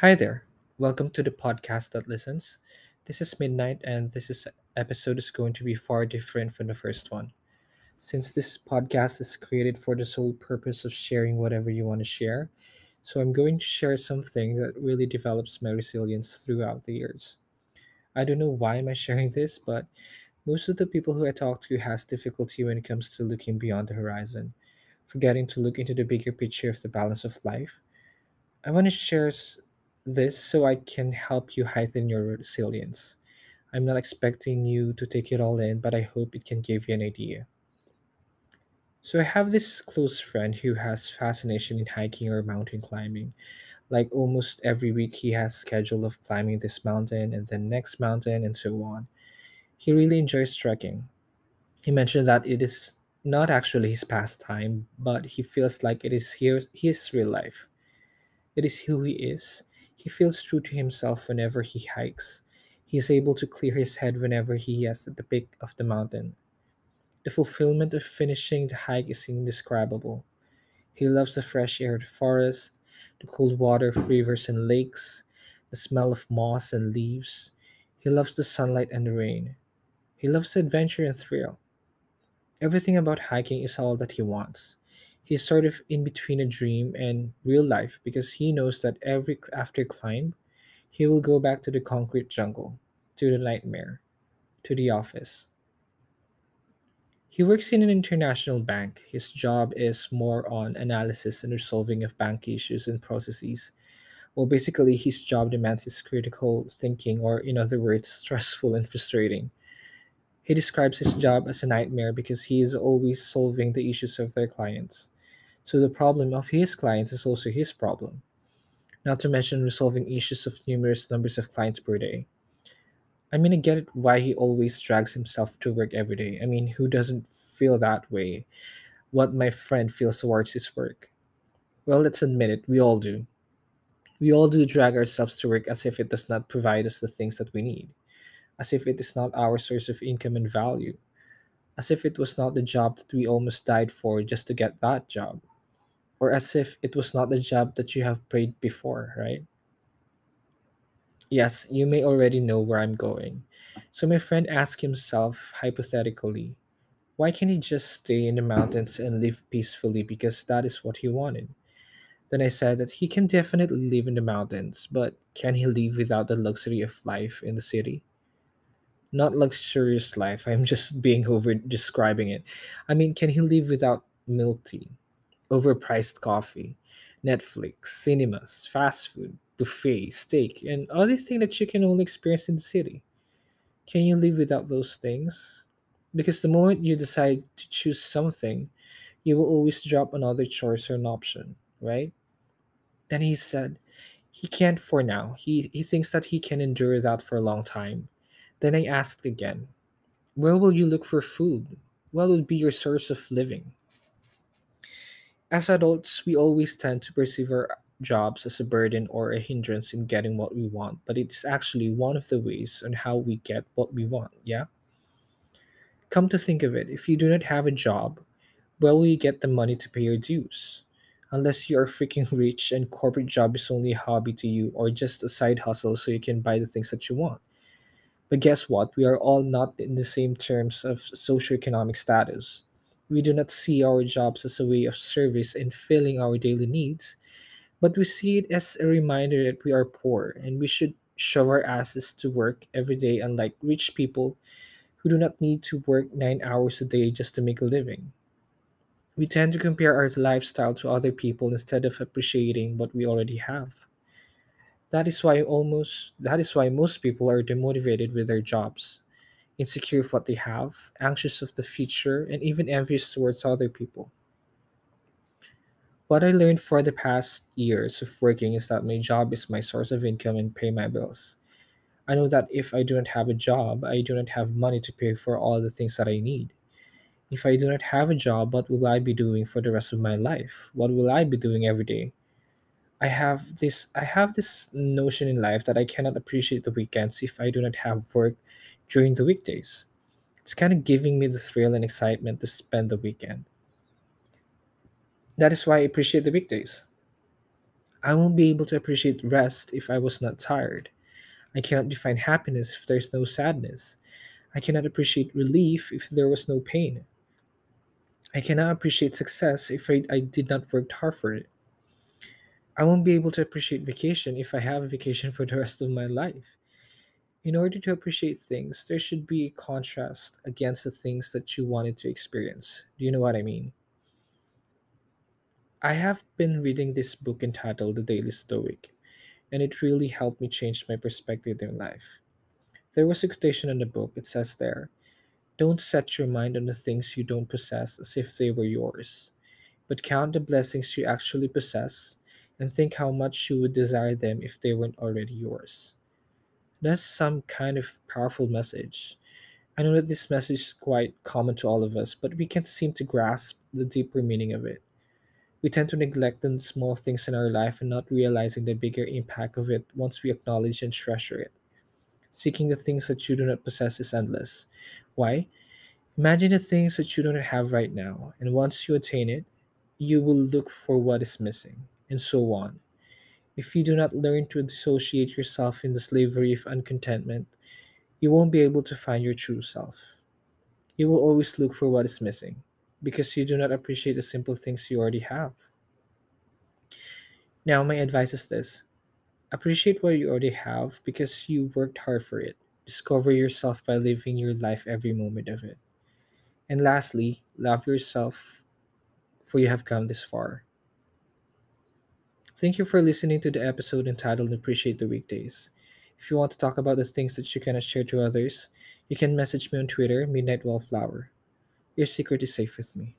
Hi there. Welcome to the podcast that listens. This is Midnight and this is episode is going to be far different from the first one. Since this podcast is created for the sole purpose of sharing whatever you want to share, so I'm going to share something that really develops my resilience throughout the years. I don't know why am I sharing this, but most of the people who I talk to has difficulty when it comes to looking beyond the horizon, forgetting to look into the bigger picture of the balance of life I want to share this so I can help you heighten your resilience. I'm not expecting you to take it all in, but I hope it can give you an idea. So I have this close friend who has fascination in hiking or mountain climbing. Like almost every week he has schedule of climbing this mountain and then next mountain and so on. He really enjoys trekking. He mentioned that it is not actually his pastime, but he feels like it is here his real life. It is who he is. He feels true to himself whenever he hikes. He is able to clear his head whenever he is at the peak of the mountain. The fulfillment of finishing the hike is indescribable. He loves the fresh air of the forest, the cold water of rivers and lakes, the smell of moss and leaves. He loves the sunlight and the rain. He loves the adventure and thrill. Everything about hiking is all that he wants. He's sort of in between a dream and real life because he knows that every after climb, he will go back to the concrete jungle, to the nightmare, to the office. He works in an international bank. His job is more on analysis and resolving of bank issues and processes. Well, basically, his job demands his critical thinking, or in other words, stressful and frustrating. He describes his job as a nightmare because he is always solving the issues of their clients. So the problem of his clients is also his problem, not to mention resolving issues of numerous numbers of clients per day. I mean, I get it why he always drags himself to work every day. I mean, who doesn't feel that way? What my friend feels towards his work. Well, let's admit it, we all do. We all do drag ourselves to work as if it does not provide us the things that we need, as if it is not our source of income and value, as if it was not the job that we almost died for just to get that job, or as if it was not the job that you have prayed before, right? Yes, you may already know where I'm going. So my friend asked himself hypothetically, why can't he just stay in the mountains and live peacefully because that is what he wanted? Then I said that he can definitely live in the mountains, but can he live without the luxury of life in the city? Not luxurious life, I'm just being over describing it. I mean, can he live without milk tea? Overpriced coffee, Netflix, cinemas, fast food, buffet, steak, and other things that you can only experience in the city. Can you live without those things? Because the moment you decide to choose something, you will always drop another choice or an option, right? Then he said, he can't for now. He, he thinks that he can endure that for a long time. Then I asked again, where will you look for food? What would be your source of living? As adults, we always tend to perceive our jobs as a burden or a hindrance in getting what we want, but it is actually one of the ways on how we get what we want, yeah? Come to think of it, if you do not have a job, where will you get the money to pay your dues? Unless you are freaking rich and corporate job is only a hobby to you or just a side hustle so you can buy the things that you want. But guess what? We are all not in the same terms of socioeconomic status. We do not see our jobs as a way of service in filling our daily needs, but we see it as a reminder that we are poor and we should shove our asses to work every day, unlike rich people who do not need to work nine hours a day just to make a living. We tend to compare our lifestyle to other people instead of appreciating what we already have. That is why almost that is why most people are demotivated with their jobs insecure of what they have, anxious of the future, and even envious towards other people. What I learned for the past years of working is that my job is my source of income and pay my bills. I know that if I do not have a job, I do not have money to pay for all the things that I need. If I do not have a job, what will I be doing for the rest of my life? What will I be doing every day? I have this I have this notion in life that I cannot appreciate the weekends if I do not have work during the weekdays. It's kind of giving me the thrill and excitement to spend the weekend. That is why I appreciate the weekdays. I won't be able to appreciate rest if I was not tired. I cannot define happiness if there's no sadness. I cannot appreciate relief if there was no pain. I cannot appreciate success if I, I did not work hard for it. I won't be able to appreciate vacation if I have a vacation for the rest of my life. In order to appreciate things, there should be a contrast against the things that you wanted to experience. Do you know what I mean? I have been reading this book entitled The Daily Stoic, and it really helped me change my perspective in life. There was a quotation in the book. It says there, Don't set your mind on the things you don't possess as if they were yours, but count the blessings you actually possess and think how much you would desire them if they weren't already yours. That's some kind of powerful message. I know that this message is quite common to all of us, but we can't seem to grasp the deeper meaning of it. We tend to neglect the small things in our life and not realizing the bigger impact of it once we acknowledge and treasure it. Seeking the things that you do not possess is endless. Why? Imagine the things that you don't have right now, and once you attain it, you will look for what is missing, and so on. If you do not learn to dissociate yourself in the slavery of uncontentment, you won't be able to find your true self. You will always look for what is missing because you do not appreciate the simple things you already have. Now, my advice is this appreciate what you already have because you worked hard for it. Discover yourself by living your life every moment of it. And lastly, love yourself for you have come this far. Thank you for listening to the episode entitled Appreciate the Weekdays. If you want to talk about the things that you cannot share to others, you can message me on Twitter, Midnight Wallflower. Your secret is safe with me.